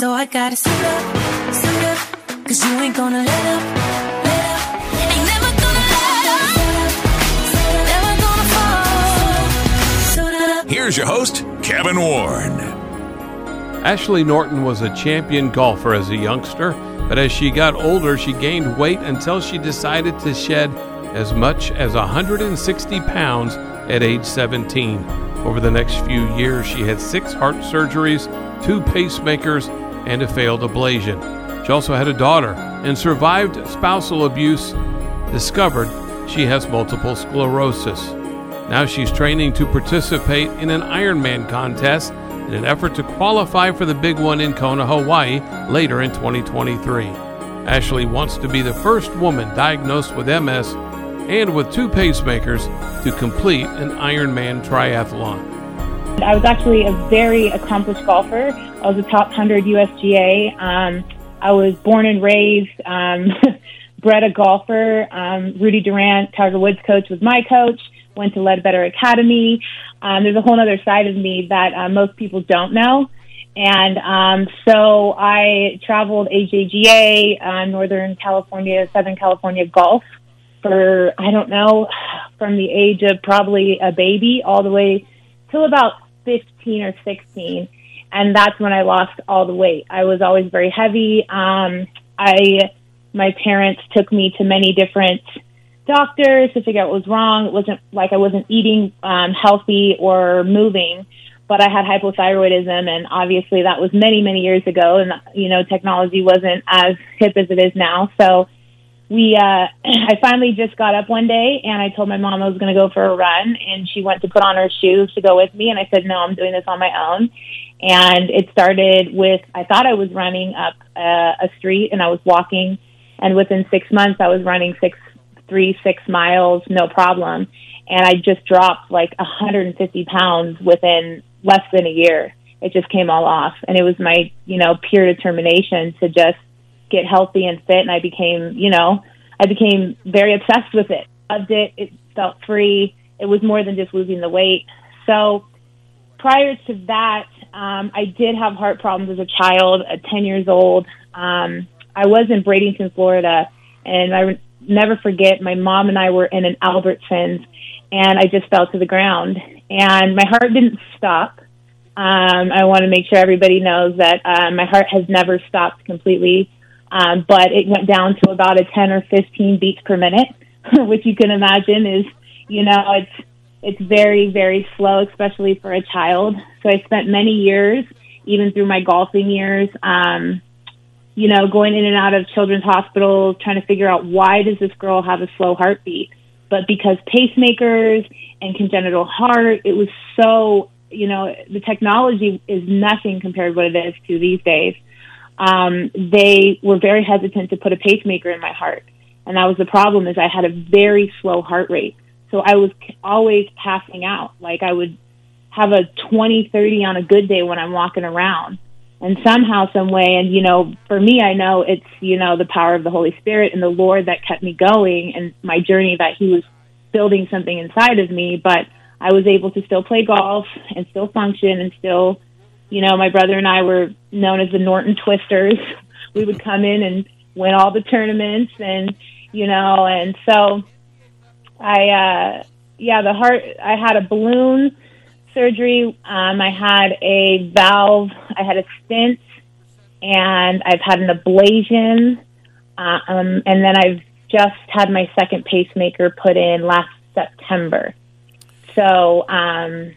So I gotta suit up, suit up, cause you ain't gonna let up, let up. Ain't never gonna let up, never gonna fall. Here's your host, Kevin Warren. Ashley Norton was a champion golfer as a youngster, but as she got older, she gained weight until she decided to shed as much as 160 pounds at age 17. Over the next few years, she had six heart surgeries, two pacemakers, and a failed ablation. She also had a daughter and survived spousal abuse, discovered she has multiple sclerosis. Now she's training to participate in an Ironman contest in an effort to qualify for the big one in Kona, Hawaii later in 2023. Ashley wants to be the first woman diagnosed with MS and with two pacemakers to complete an Ironman triathlon. I was actually a very accomplished golfer. I was a top 100 USGA. Um, I was born and raised, um, bred a golfer. Um, Rudy Duran, Tiger Woods coach, was my coach. Went to Leadbetter Academy. Um, there's a whole other side of me that uh, most people don't know. And um, so I traveled AJGA, uh, Northern California, Southern California golf for, I don't know, from the age of probably a baby all the way till about 15 or 16. And that's when I lost all the weight. I was always very heavy. Um, I, my parents took me to many different doctors to figure out what was wrong. It wasn't like I wasn't eating um, healthy or moving, but I had hypothyroidism, and obviously that was many, many years ago, and you know technology wasn't as hip as it is now. So we, uh, I finally just got up one day, and I told my mom I was going to go for a run, and she went to put on her shoes to go with me, and I said, no, I'm doing this on my own. And it started with I thought I was running up uh, a street, and I was walking, and within six months I was running six three, six miles, no problem. And I just dropped like 150 pounds within less than a year. It just came all off. And it was my, you know, pure determination to just get healthy and fit. And I became, you know, I became very obsessed with it. Loved it. It felt free. It was more than just losing the weight. So prior to that, um, I did have heart problems as a child, at 10 years old. Um, I was in Bradenton, Florida, and I never forget my mom and I were in an Albertsons and I just fell to the ground and my heart didn't stop. Um, I want to make sure everybody knows that uh, my heart has never stopped completely, um, but it went down to about a 10 or 15 beats per minute, which you can imagine is, you know, it's it's very very slow, especially for a child. So I spent many years, even through my golfing years, um, you know, going in and out of children's hospitals, trying to figure out why does this girl have a slow heartbeat? But because pacemakers and congenital heart, it was so, you know, the technology is nothing compared to what it is to these days. Um, they were very hesitant to put a pacemaker in my heart. And that was the problem is I had a very slow heart rate. So I was always passing out. Like I would have a 20, 30 on a good day when I'm walking around and somehow, some way, and you know, for me, I know it's you know the power of the Holy Spirit and the Lord that kept me going and my journey that He was building something inside of me. But I was able to still play golf and still function and still, you know, my brother and I were known as the Norton Twisters. we would come in and win all the tournaments, and you know, and so I, uh, yeah, the heart. I had a balloon surgery. Um, I had a valve, I had a stent, and I've had an ablation. Um, and then I've just had my second pacemaker put in last September. So, um,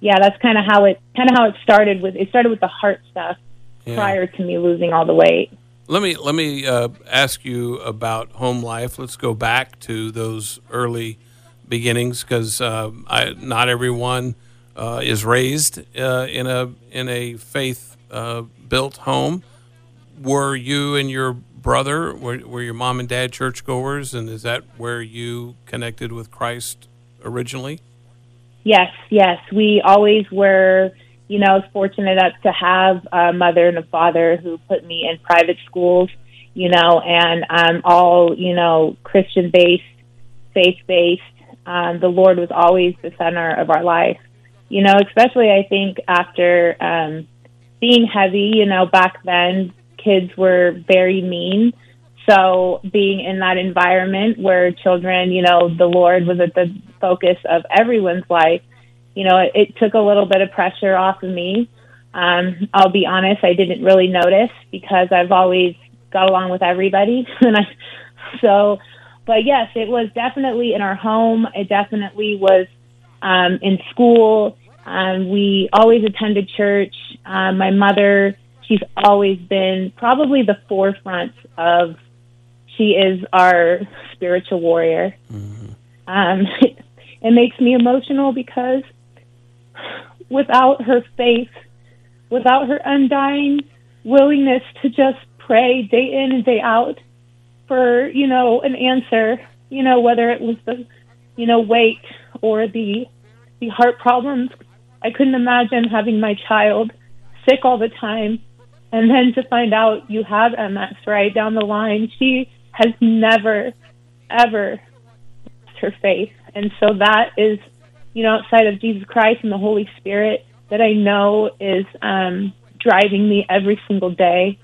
yeah, that's kind of how it kind of how it started with it started with the heart stuff yeah. prior to me losing all the weight. Let me let me uh, ask you about home life. Let's go back to those early beginnings because uh, not everyone uh, is raised uh, in a in a faith uh, built home. Were you and your brother were, were your mom and dad churchgoers, and is that where you connected with Christ originally? Yes, yes, we always were. You know, fortunate enough to have a mother and a father who put me in private schools. You know, and um, all you know, Christian based, faith based. Um, the Lord was always the center of our life you know, especially I think after, um, being heavy, you know, back then kids were very mean. So being in that environment where children, you know, the Lord was at the focus of everyone's life, you know, it, it took a little bit of pressure off of me. Um, I'll be honest, I didn't really notice because I've always got along with everybody. and I, so, but yes, it was definitely in our home. It definitely was um, in school. Um, we always attended church. Um, my mother, she's always been probably the forefront of. She is our spiritual warrior. Um, it, makes me emotional because without her faith, without her undying willingness to just pray day in and day out for, you know, an answer, you know, whether it was the, you know, weight or the, the heart problems. I couldn't imagine having my child sick all the time and then to find out you have MS right down the line. She has never, ever lost her faith. And so that is, you know, outside of Jesus Christ and the Holy Spirit that I know is um, driving me every single day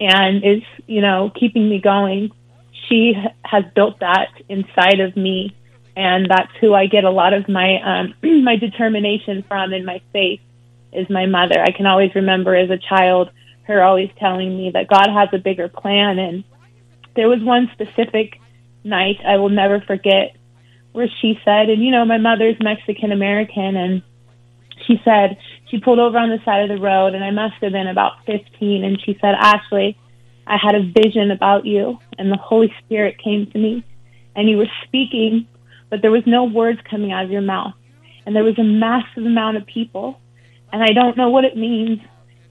and is, you know, keeping me going. She has built that inside of me, and that's who I get a lot of my um, my determination from and my faith is my mother. I can always remember as a child her always telling me that God has a bigger plan, and there was one specific night I will never forget where she said, and you know, my mother's Mexican American, and she said she pulled over on the side of the road and I must have been about 15 and she said, "Ashley, I had a vision about you and the Holy Spirit came to me and you were speaking, but there was no words coming out of your mouth. And there was a massive amount of people and I don't know what it means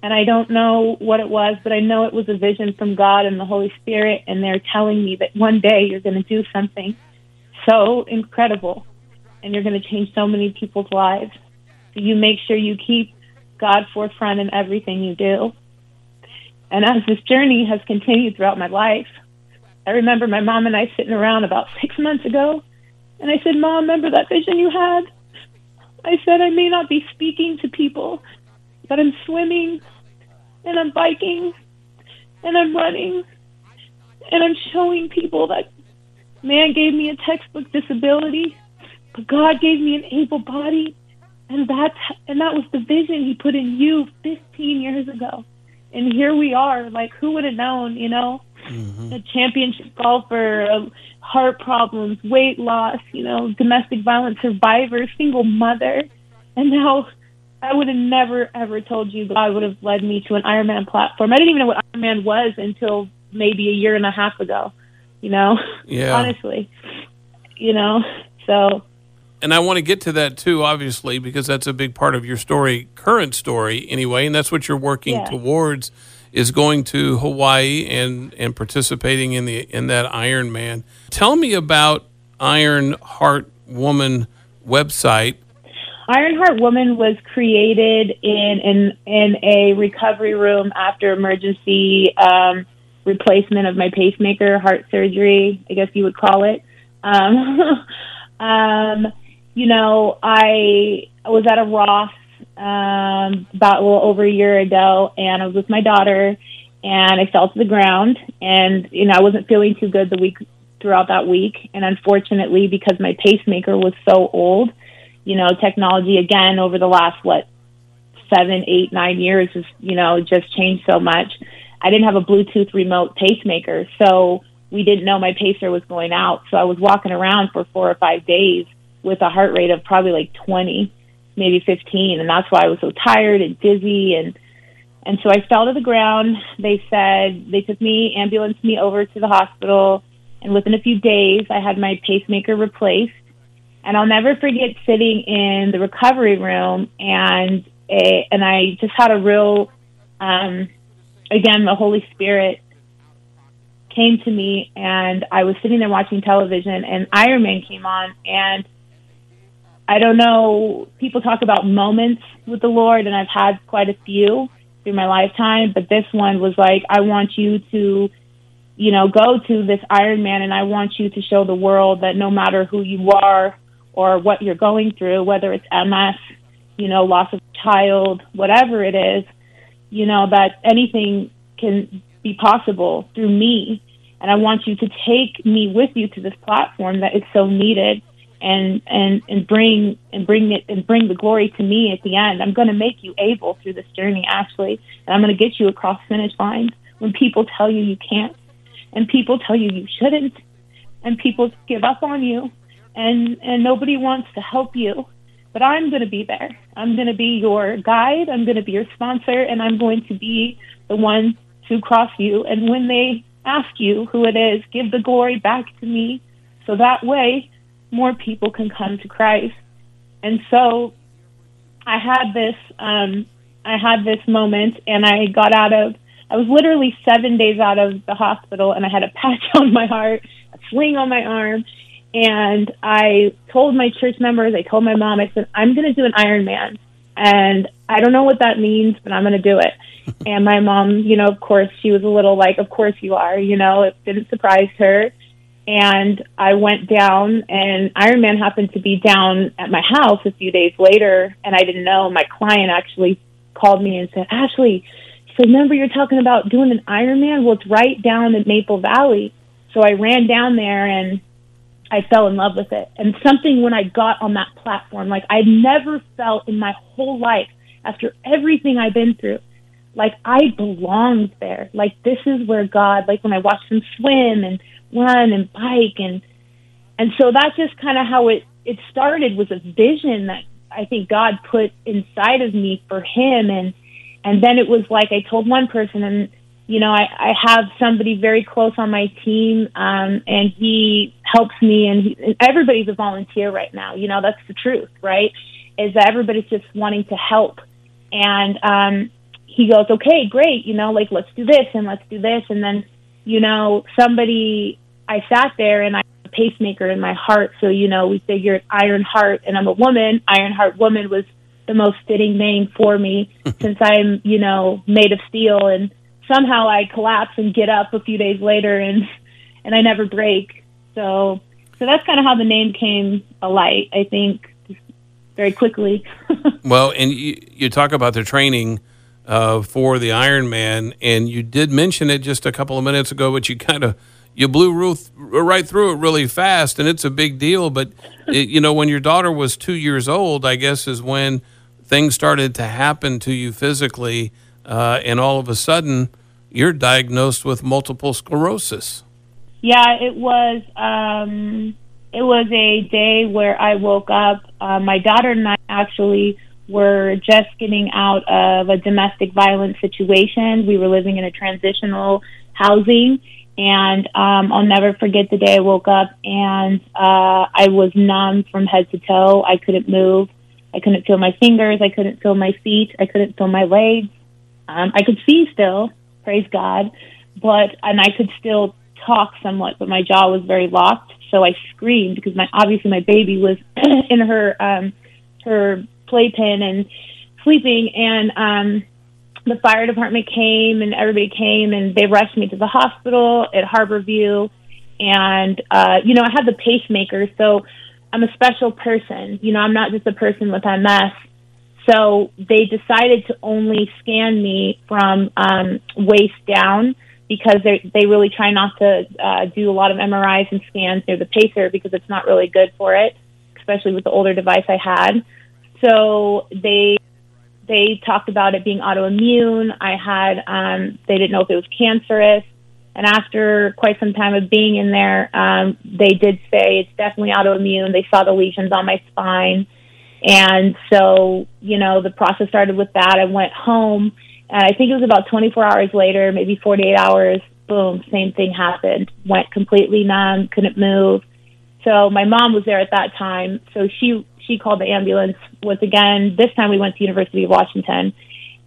and I don't know what it was, but I know it was a vision from God and the Holy Spirit and they're telling me that one day you're going to do something so incredible and you're going to change so many people's lives you make sure you keep God forefront in everything you do. And as this journey has continued throughout my life, I remember my mom and I sitting around about six months ago, and I said, Mom, remember that vision you had? I said, I may not be speaking to people, but I'm swimming, and I'm biking, and I'm running, and I'm showing people that man gave me a textbook disability, but God gave me an able body and that's and that was the vision he put in you 15 years ago. And here we are, like who would have known, you know? Mm-hmm. A championship golfer, heart problems, weight loss, you know, domestic violence survivor, single mother. And now I would have never ever told you God would have led me to an Ironman platform. I didn't even know what Ironman was until maybe a year and a half ago, you know? Yeah. Honestly. You know? So and I want to get to that too, obviously, because that's a big part of your story, current story anyway, and that's what you're working Yeah. towards is going to Hawaii and and participating in the in that Ironman. Tell me about Iron Heart Woman website. Ironheart Woman was created in in, in a recovery room after emergency um, replacement of my pacemaker, heart surgery, I guess you would call it. Um, um, you know, I was at a Ross um, about a little over a year ago, and I was with my daughter, and I fell to the ground, and you know, I wasn't feeling too good the week throughout that week, and unfortunately, because my pacemaker was so old, you know, technology again over the last what seven, eight, nine years has you know just changed so much. I didn't have a Bluetooth remote pacemaker, so we didn't know my pacer was going out. So I was walking around for four or five days with a heart rate of probably like 20, maybe 15, and that's why I was so tired and dizzy and and so I fell to the ground. They said they took me, ambulanced me over to the hospital, and within a few days, I had my pacemaker replaced. And I'll never forget sitting in the recovery room, and a, and I just had a real, um, again, the Holy Spirit came to me, and I was sitting there watching television, and Iron Man came on, and I don't know. People talk about moments with the Lord, and I've had quite a few through my lifetime, but this one was like, I want you to, you know, go to this Iron Man, and I want you to show the world that no matter who you are or what you're going through, whether it's MS, you know, loss of child, whatever it is, you know, that anything can be possible through me. And I want you to take me with you to this platform that is so needed and, and, and bring, and bring it, and bring the glory to me at the end. I'm going to make you able through this journey, Ashley, and I'm going to get you across finish lines when people tell you you can't and people tell you you shouldn't and people give up on you and, and nobody wants to help you but I'm going to be there. I'm going to be your guide. I'm going to be your sponsor, and I'm going to be the one to cross you. And when they ask you who it is, give the glory back to me, so that way more people can come to Christ. And so I had this, um, I had this moment, and I got out of. I was literally seven days out of the hospital, and I had a patch on my heart, a sling on my arm, and I told my church members, I told my mom, I said, I'm going to do an Ironman. And I don't know what that means, but I'm going to do it. and my mom, you know, of course, she was a little like, of course you are, you know, it didn't surprise her. And I went down, and Ironman happened to be down at my house a few days later, and I didn't know. My client actually called me and said, Ashley, so remember you're talking about doing an Ironman? Well, it's right down in Maple Valley. So I ran down there and I fell in love with it. And something when I got on that platform, like I'd never felt in my whole life after everything I've been through, like I belonged there. Like this is where God, like when I watched him swim and run and bike and, and so that's just kind of how it, it started was a vision that I think God put inside of me for him. And, and then it was like I told one person and you know, I, I have somebody very close on my team, um, and he helps me, and, he, and everybody's a volunteer right now. You know, that's the truth, right? Is that everybody's just wanting to help, and um, he goes, "Okay, great, you know, like let's do this and let's do this," and then, you know, somebody, I sat there and I a pacemaker in my heart, so you know, we figured Iron Heart, and I'm a woman. Iron Heart Woman was the most fitting name for me since I'm, you know, made of steel and somehow I collapse and get up a few days later and and I never break. So so that's kind of how the name came alight. I think very quickly. well, and you, you talk about the training uh, for the Ironman, and you did mention it just a couple of minutes ago, but you kind of you blew Ruth right through it really fast, and it's a big deal. But it, you know, when your daughter was two years old, I guess is when things started to happen to you physically uh, and all of a sudden you're diagnosed with multiple sclerosis. Yeah, it was. Um, it was a day where I woke up. Uh, my daughter and I actually were just getting out of a domestic violence situation. We were living in a transitional housing, and um, I'll never forget the day I woke up and uh, I was numb from head to toe. I couldn't move. I couldn't feel my fingers. I couldn't feel my feet. I couldn't feel my legs. Um, I could see still, praise God, but and I could still talk somewhat, but my jaw was very locked. So I screamed because my obviously my baby was in her um, her playpen and sleeping, and um, the fire department came and everybody came and they rushed me to the hospital at Harborview, and uh, you know I had the pacemaker, so I'm a special person. You know I'm not just a person with MS. So they decided to only scan me from um, waist down because they they really try not to uh, do a lot of MRIs and scans near the pacer because it's not really good for it, especially with the older device I had. So they they talked about it being autoimmune. I had um, they didn't know if it was cancerous, and after quite some time of being in there, um, they did say it's definitely autoimmune. They saw the lesions on my spine and so, you know, the process started with that. I went home, and I think it was about 24 hours later, maybe 48 hours, boom, same thing happened. Went completely numb, couldn't move. So my mom was there at that time. So she she called the ambulance. once again this time we went to University of Washington,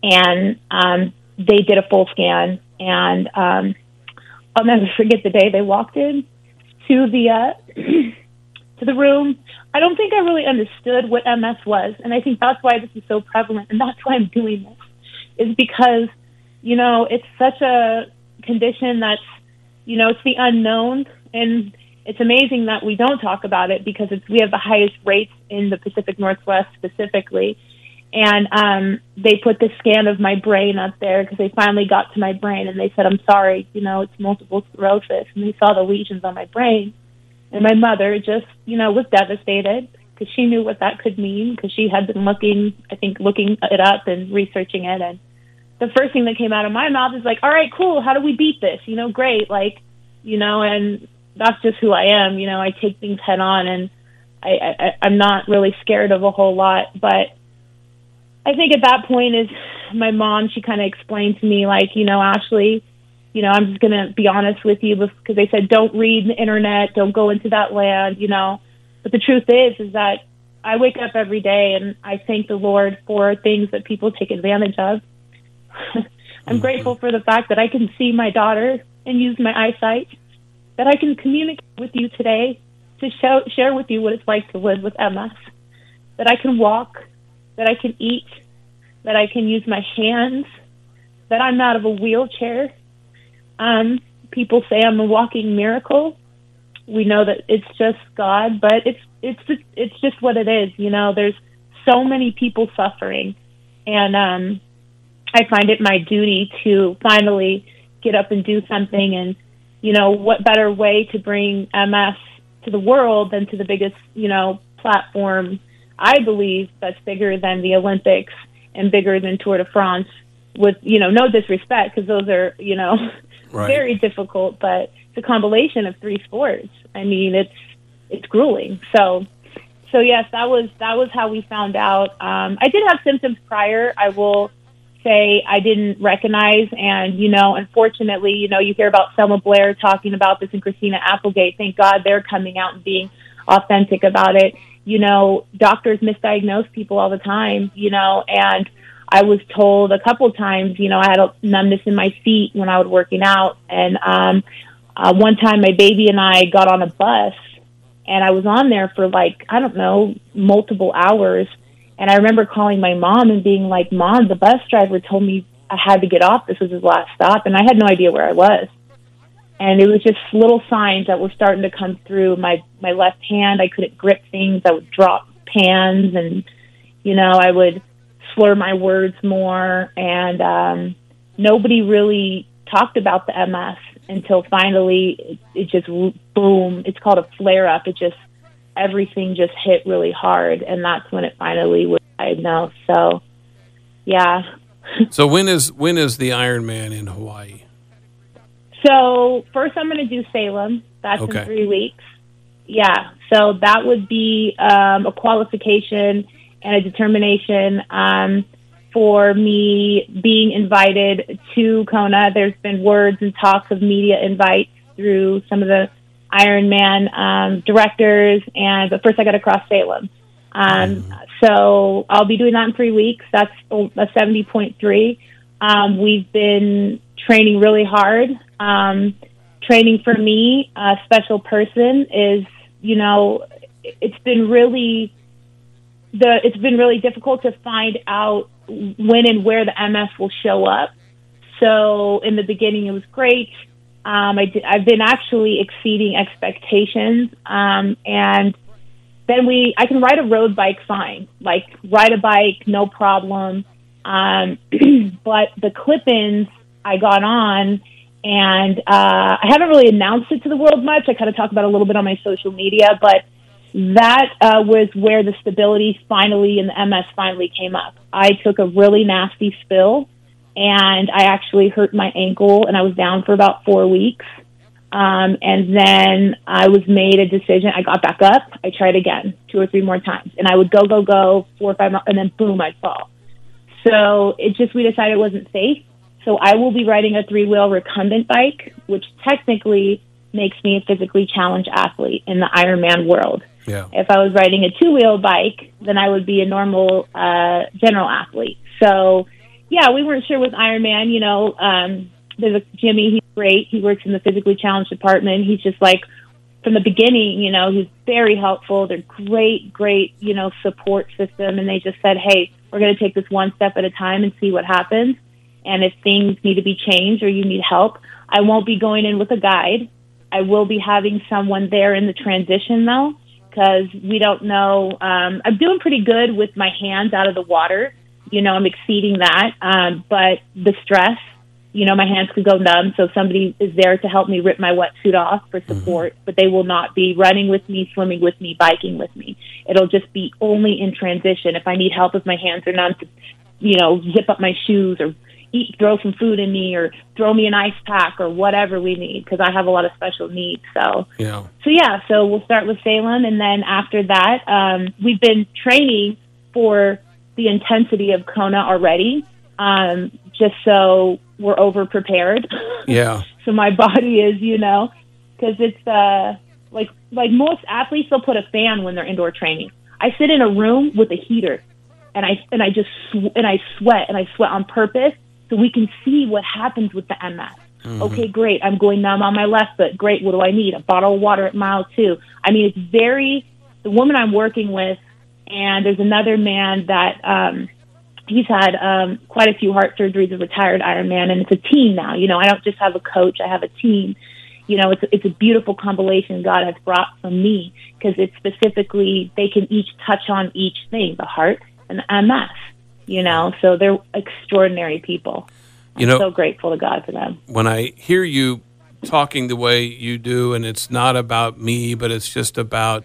and um, they did a full scan. And um, I'll never forget the day they walked in to the uh, to the room I don't think I really understood what MS was, and I think that's why this is so prevalent, and that's why I'm doing this, is because, you know, it's such a condition that's, you know, it's the unknown, and it's amazing that we don't talk about it because it's we have the highest rates in the Pacific Northwest specifically, And um, they put the scan of my brain up there because they finally got to my brain and they said, I'm sorry, you know, it's multiple sclerosis. And they saw the lesions on my brain. And my mother just, you know, was devastated because she knew what that could mean because she had been looking, I think, looking it up and researching it. And the first thing that came out of my mouth is like, all right, cool. How do we beat this? You know, great. Like, you know, and that's just who I am. You know, I take things head on and I, I, I'm not really scared of a whole lot, but I think at that point is my mom, she kind of explained to me like, you know, Ashley, you know, I'm just going to be honest with you because they said, don't read the internet, don't go into that land, you know, but the truth is, is that I wake up every day and I thank the Lord for things that people take advantage of. I'm mm-hmm. grateful for the fact that I can see my daughter and use my eyesight, that I can communicate with you today to show, share with you what it's like to live with MS, that I can walk, that I can eat, that I can use my hands, that I'm out of a wheelchair. Um, people say I'm a walking miracle. We know that it's just God, but it's it's just, it's just what it is. You know, there's so many people suffering, and um, I find it my duty to finally get up and do something. And you know, what better way to bring MS to the world than to the biggest you know platform I believe that's bigger than the Olympics and bigger than Tour de France. With you know, no disrespect, because those are you know right. very difficult, but it's a combination of three sports. I mean, it's it's grueling. So, so yes, that was that was how we found out. Um, I did have symptoms prior. I will say I didn't recognize, and you know, unfortunately, you know, you hear about Selma Blair talking about this and Christina Applegate. Thank God they're coming out and being authentic about it you know, doctors misdiagnose people all the time, you know, and I was told a couple times, you know, I had a numbness in my feet when I was working out. And um, uh, one time my baby and I got on a bus and I was on there for like, I don't know, multiple hours. And I remember calling my mom and being like, Mom, the bus driver told me I had to get off. This was his last stop. And I had no idea where I was and it was just little signs that were starting to come through my my left hand i couldn't grip things i would drop pans and you know i would slur my words more and um nobody really talked about the ms until finally it, it just boom it's called a flare up it just everything just hit really hard and that's when it finally was diagnosed so yeah so when is when is the ironman in hawaii so first, I'm going to do Salem. That's okay. in three weeks. Yeah. So that would be um, a qualification and a determination um, for me being invited to Kona. There's been words and talks of media invites through some of the Ironman um, directors, and but first I got to cross Salem. Um, mm. So I'll be doing that in three weeks. That's a 70.3. Um, we've been training really hard. Um, training for me, a special person, is you know, it's been really the it's been really difficult to find out when and where the MS will show up. So in the beginning, it was great. Um, I did, I've been actually exceeding expectations, um, and then we I can ride a road bike fine, like ride a bike no problem. Um, but the clip-ins I got on and uh, I haven't really announced it to the world much. I kind of talk about it a little bit on my social media, but that uh, was where the stability finally and the MS finally came up. I took a really nasty spill, and I actually hurt my ankle, and I was down for about four weeks. Um, and then I was made a decision. I got back up. I tried again two or three more times, and I would go, go, go four or five, miles and then boom, I'd fall. So it just we decided it wasn't safe. So I will be riding a three wheel recumbent bike, which technically makes me a physically challenged athlete in the Ironman world. Yeah. If I was riding a two wheel bike, then I would be a normal uh, general athlete. So, yeah, we weren't sure with Ironman. You know, um, there's a Jimmy. He's great. He works in the physically challenged department. He's just like from the beginning. You know, he's very helpful. They're great, great. You know, support system. And they just said, hey, we're going to take this one step at a time and see what happens. And if things need to be changed or you need help, I won't be going in with a guide. I will be having someone there in the transition though. Because we don't know. Um, I'm doing pretty good with my hands out of the water. You know, I'm exceeding that. Um, but the stress, you know, my hands could go numb. So somebody is there to help me rip my wetsuit off for support, but they will not be running with me, swimming with me, biking with me. It'll just be only in transition. If I need help if my hands are numb, to, you know, zip up my shoes or eat, throw some food in me or throw me an ice pack or whatever we need because I have a lot of special needs. So, Yeah. so yeah, so we'll start with Salem, and then after that, um, we've been training for the intensity of Kona already, um, just so we're over prepared. Yeah. so my body is, you know, because it's uh, like like most athletes, they'll put a fan when they're indoor training. I sit in a room with a heater, and I and I just sw- and I sweat and I sweat on purpose so we can see what happens with the MS. Okay, great. I'm going numb on my left foot. Great. What do I need? A bottle of water at mile two. I mean, it's very. The woman I'm working with, and there's another man that um, he's had um, quite a few heart surgeries, a retired Ironman, and it's a team now. You know, I don't just have a coach; I have a team. You know, it's it's a beautiful compilation God has brought from me because it's specifically they can each touch on each thing, the heart and the MS. You know, so they're extraordinary people. You know, so grateful to God for them. when I hear you talking the way you do, and it's not about me, but it's just about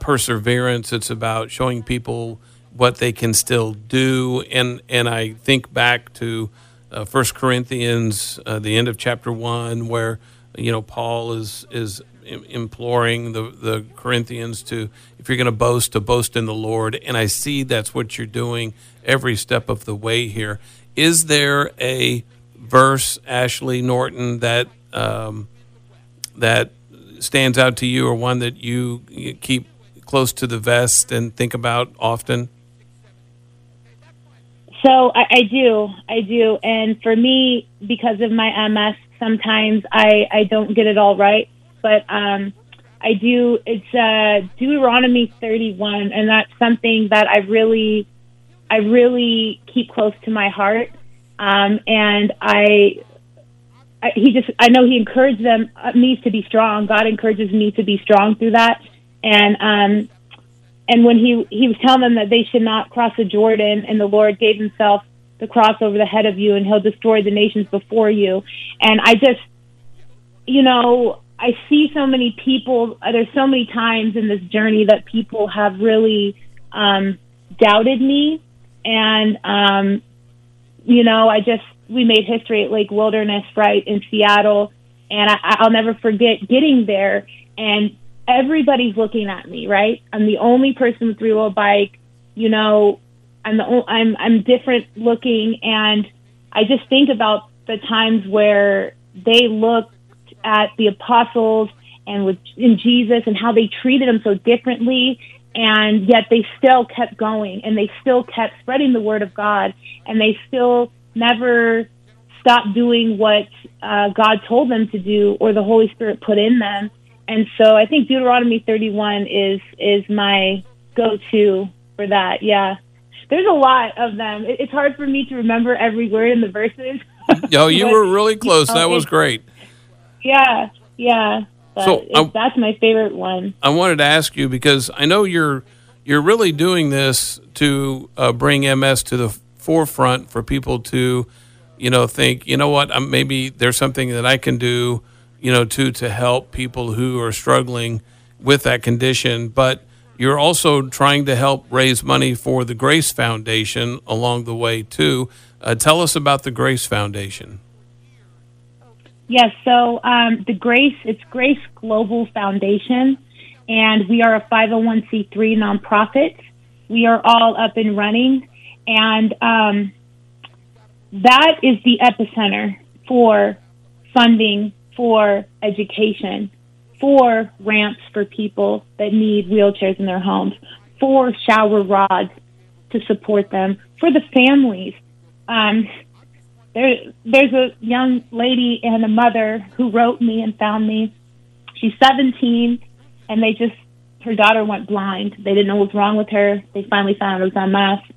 perseverance. It's about showing people what they can still do, and and I think back to uh, First Corinthians, uh, the end of chapter one, where you know Paul is is im- imploring the the Corinthians to, if you're going to boast, to boast in the Lord, and I see that's what you're doing every step of the way here. Is there a verse, Ashley Norton, that um, that stands out to you, or one that you, you keep close to the vest and think about often? So I, I do, I do, and for me, because of my MS, sometimes I I don't get it all right, but um, I do. It's uh, Deuteronomy thirty one, and that's something that I really, I really keep close to my heart, um, and I. I, he just, I know he encouraged them, uh, me to be strong. God encourages me to be strong through that. And, um, and when he he was telling them that they should not cross the Jordan, and the Lord gave Himself the cross over the head of you, and He'll destroy the nations before you. And I just, you know, I see so many people. uh, There's so many times in this journey that people have really um, doubted me, and um, you know, I just we made history at Lake Wilderness, right in Seattle, and I, I'll never forget getting there and everybody's looking at me, right? I'm the only person with three wheel bike. You know, I'm the only, I'm I'm different looking, and I just think about the times where they looked at the apostles and with in Jesus and how they treated them so differently, and yet they still kept going and they still kept spreading the word of God, and they still never stopped doing what uh, God told them to do or the Holy Spirit put in them. And so I think Deuteronomy 31 is is my go-to for that. Yeah. There's a lot of them. It, it's hard for me to remember every word in the verses. Oh, you But, were really close. know, That was great. Yeah, yeah. So, I- that's my favorite one. I wanted to ask you because I know you're you're really doing this to uh, bring MS to the forefront for people to, you know, think, you know what, um, maybe there's something that I can do, you know, to to help people who are struggling with that condition. But you're also trying to help raise money for the Grace Foundation along the way too. Uh, tell us about the Grace Foundation. Yes, so um, the Grace, it's Grace Global Foundation, and we are a 501c3 nonprofit. We are all up and running, and um, that is the epicenter for funding for education, for ramps for people that need wheelchairs in their homes, for shower rods to support them, for the families. Um, there, there's a young lady and a mother who wrote me and found me. She's 17, and they just her daughter went blind. They didn't know what was wrong with her. They finally found out it was MS.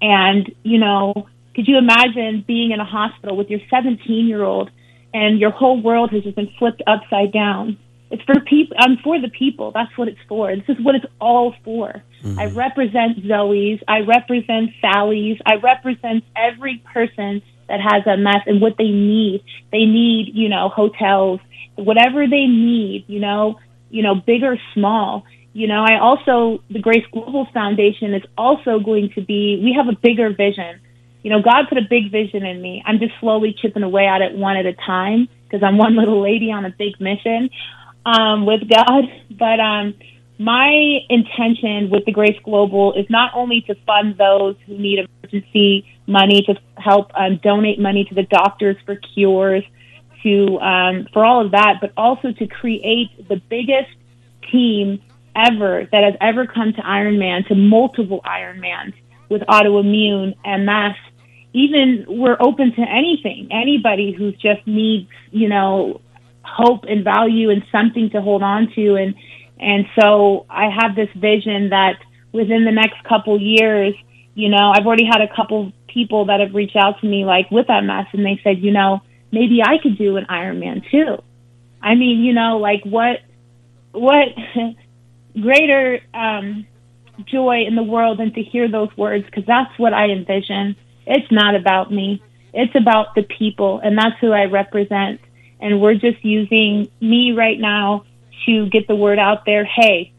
And you know, could you imagine being in a hospital with your 17 year old, and your whole world has just been flipped upside down? It's for people. I'm um, for the people. That's what it's for. This is what it's all for. Mm-hmm. I represent Zoe's. I represent Sally's. I represent every person that has a mess and what they need. They need, you know, hotels, whatever they need, you know, you know, big or small. You know, I also, the Grace Global Foundation is also going to be, we have a bigger vision. You know, God put a big vision in me. I'm just slowly chipping away at it one at a time because I'm one little lady on a big mission um, with God. But um, my intention with the Grace Global is not only to fund those who need emergency money, to help um, donate money to the doctors for cures, to um, for all of that, but also to create the biggest team ever that has ever come to Ironman, to multiple Ironmans with autoimmune, MS. Even we're open to anything, anybody who just needs, you know, hope and value and something to hold on to. And, and so I have this vision that within the next couple years, you know, I've already had a couple people that have reached out to me like with MS and they said, you know, maybe I could do an Ironman too. I mean, you know, like what, what greater um, joy in the world than to hear those words because that's what I envision. It's not about me. It's about the people, and that's who I represent. And we're just using me right now to get the word out there. Hey,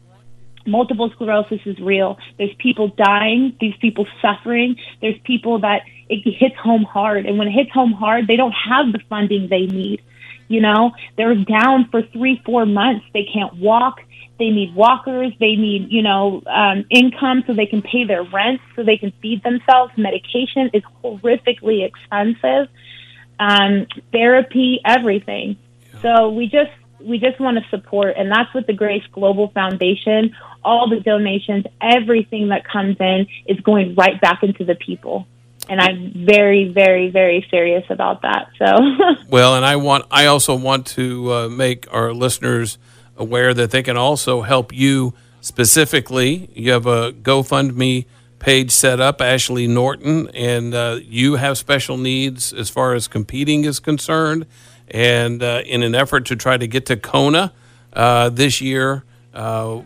multiple sclerosis is real. There's people dying. There's people suffering. There's people that it hits home hard. And when it hits home hard, they don't have the funding they need. You know, they're down for three, four months. They can't walk. They need walkers. They need, you know, um, income so they can pay their rent, so they can feed themselves. Medication is horrifically expensive. Um, therapy, everything. So we just we just want to support, and that's what the Grace Global Foundation, all the donations, everything that comes in is going right back into the people. And I'm very, very, very serious about that. So, Well, and I want I also want to uh, make our listeners aware that they can also help you specifically. You have a GoFundMe page set up, Ashley Norton, and uh, you have special needs as far as competing is concerned. And uh, in an effort to try to get to Kona uh, this year, uh,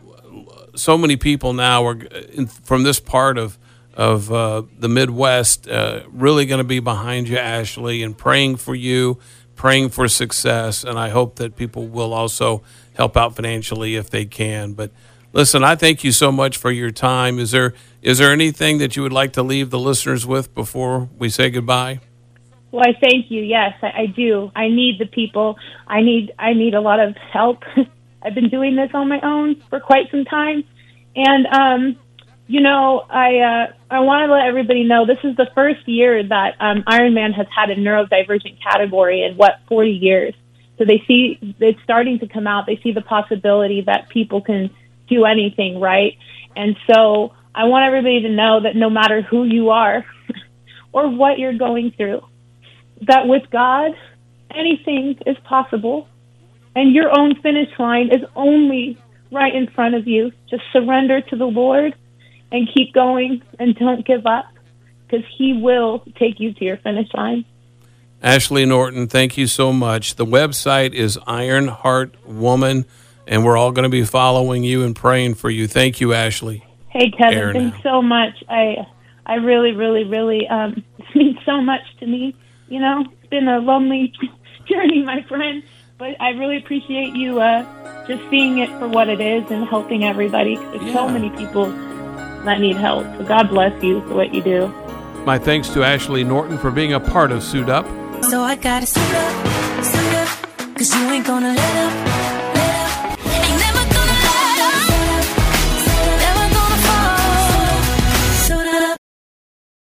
so many people now are in, from this part of of uh, the Midwest uh, really going to be behind you, Ashley, and praying for you, praying for success. And I hope that people will also help out financially if they can. But listen, I thank you so much for your time. Is there is there anything that you would like to leave the listeners with before we say goodbye? Well, I thank you. Yes, I, I do. I need the people. I need I need a lot of help. I've been doing this on my own for quite some time, and um, you know, I uh, I want to let everybody know this is the first year that um, Ironman has had a neurodivergent category in what 40 years. So they see it's starting to come out. They see the possibility that people can do anything, right? And so I want everybody to know that no matter who you are or what you're going through, that with God, anything is possible. And your own finish line is only right in front of you. Just surrender to the Lord and keep going and don't give up because He will take you to your finish line. Ashley Norton, thank you so much. The website is Ironheart Woman, and we're all going to be following you and praying for you. Thank you, Ashley. Hey, Kevin, thanks so much. I I really, really, really um, means so much to me. You know, it's been a lonely journey, my friend, but I really appreciate you uh, just seeing it for what it is and helping everybody. There's so many people that need help. So God bless you for what you do. My thanks to Ashley Norton for being a part of Suit Up. So I gotta suit up, suit up, cause you ain't gonna let up,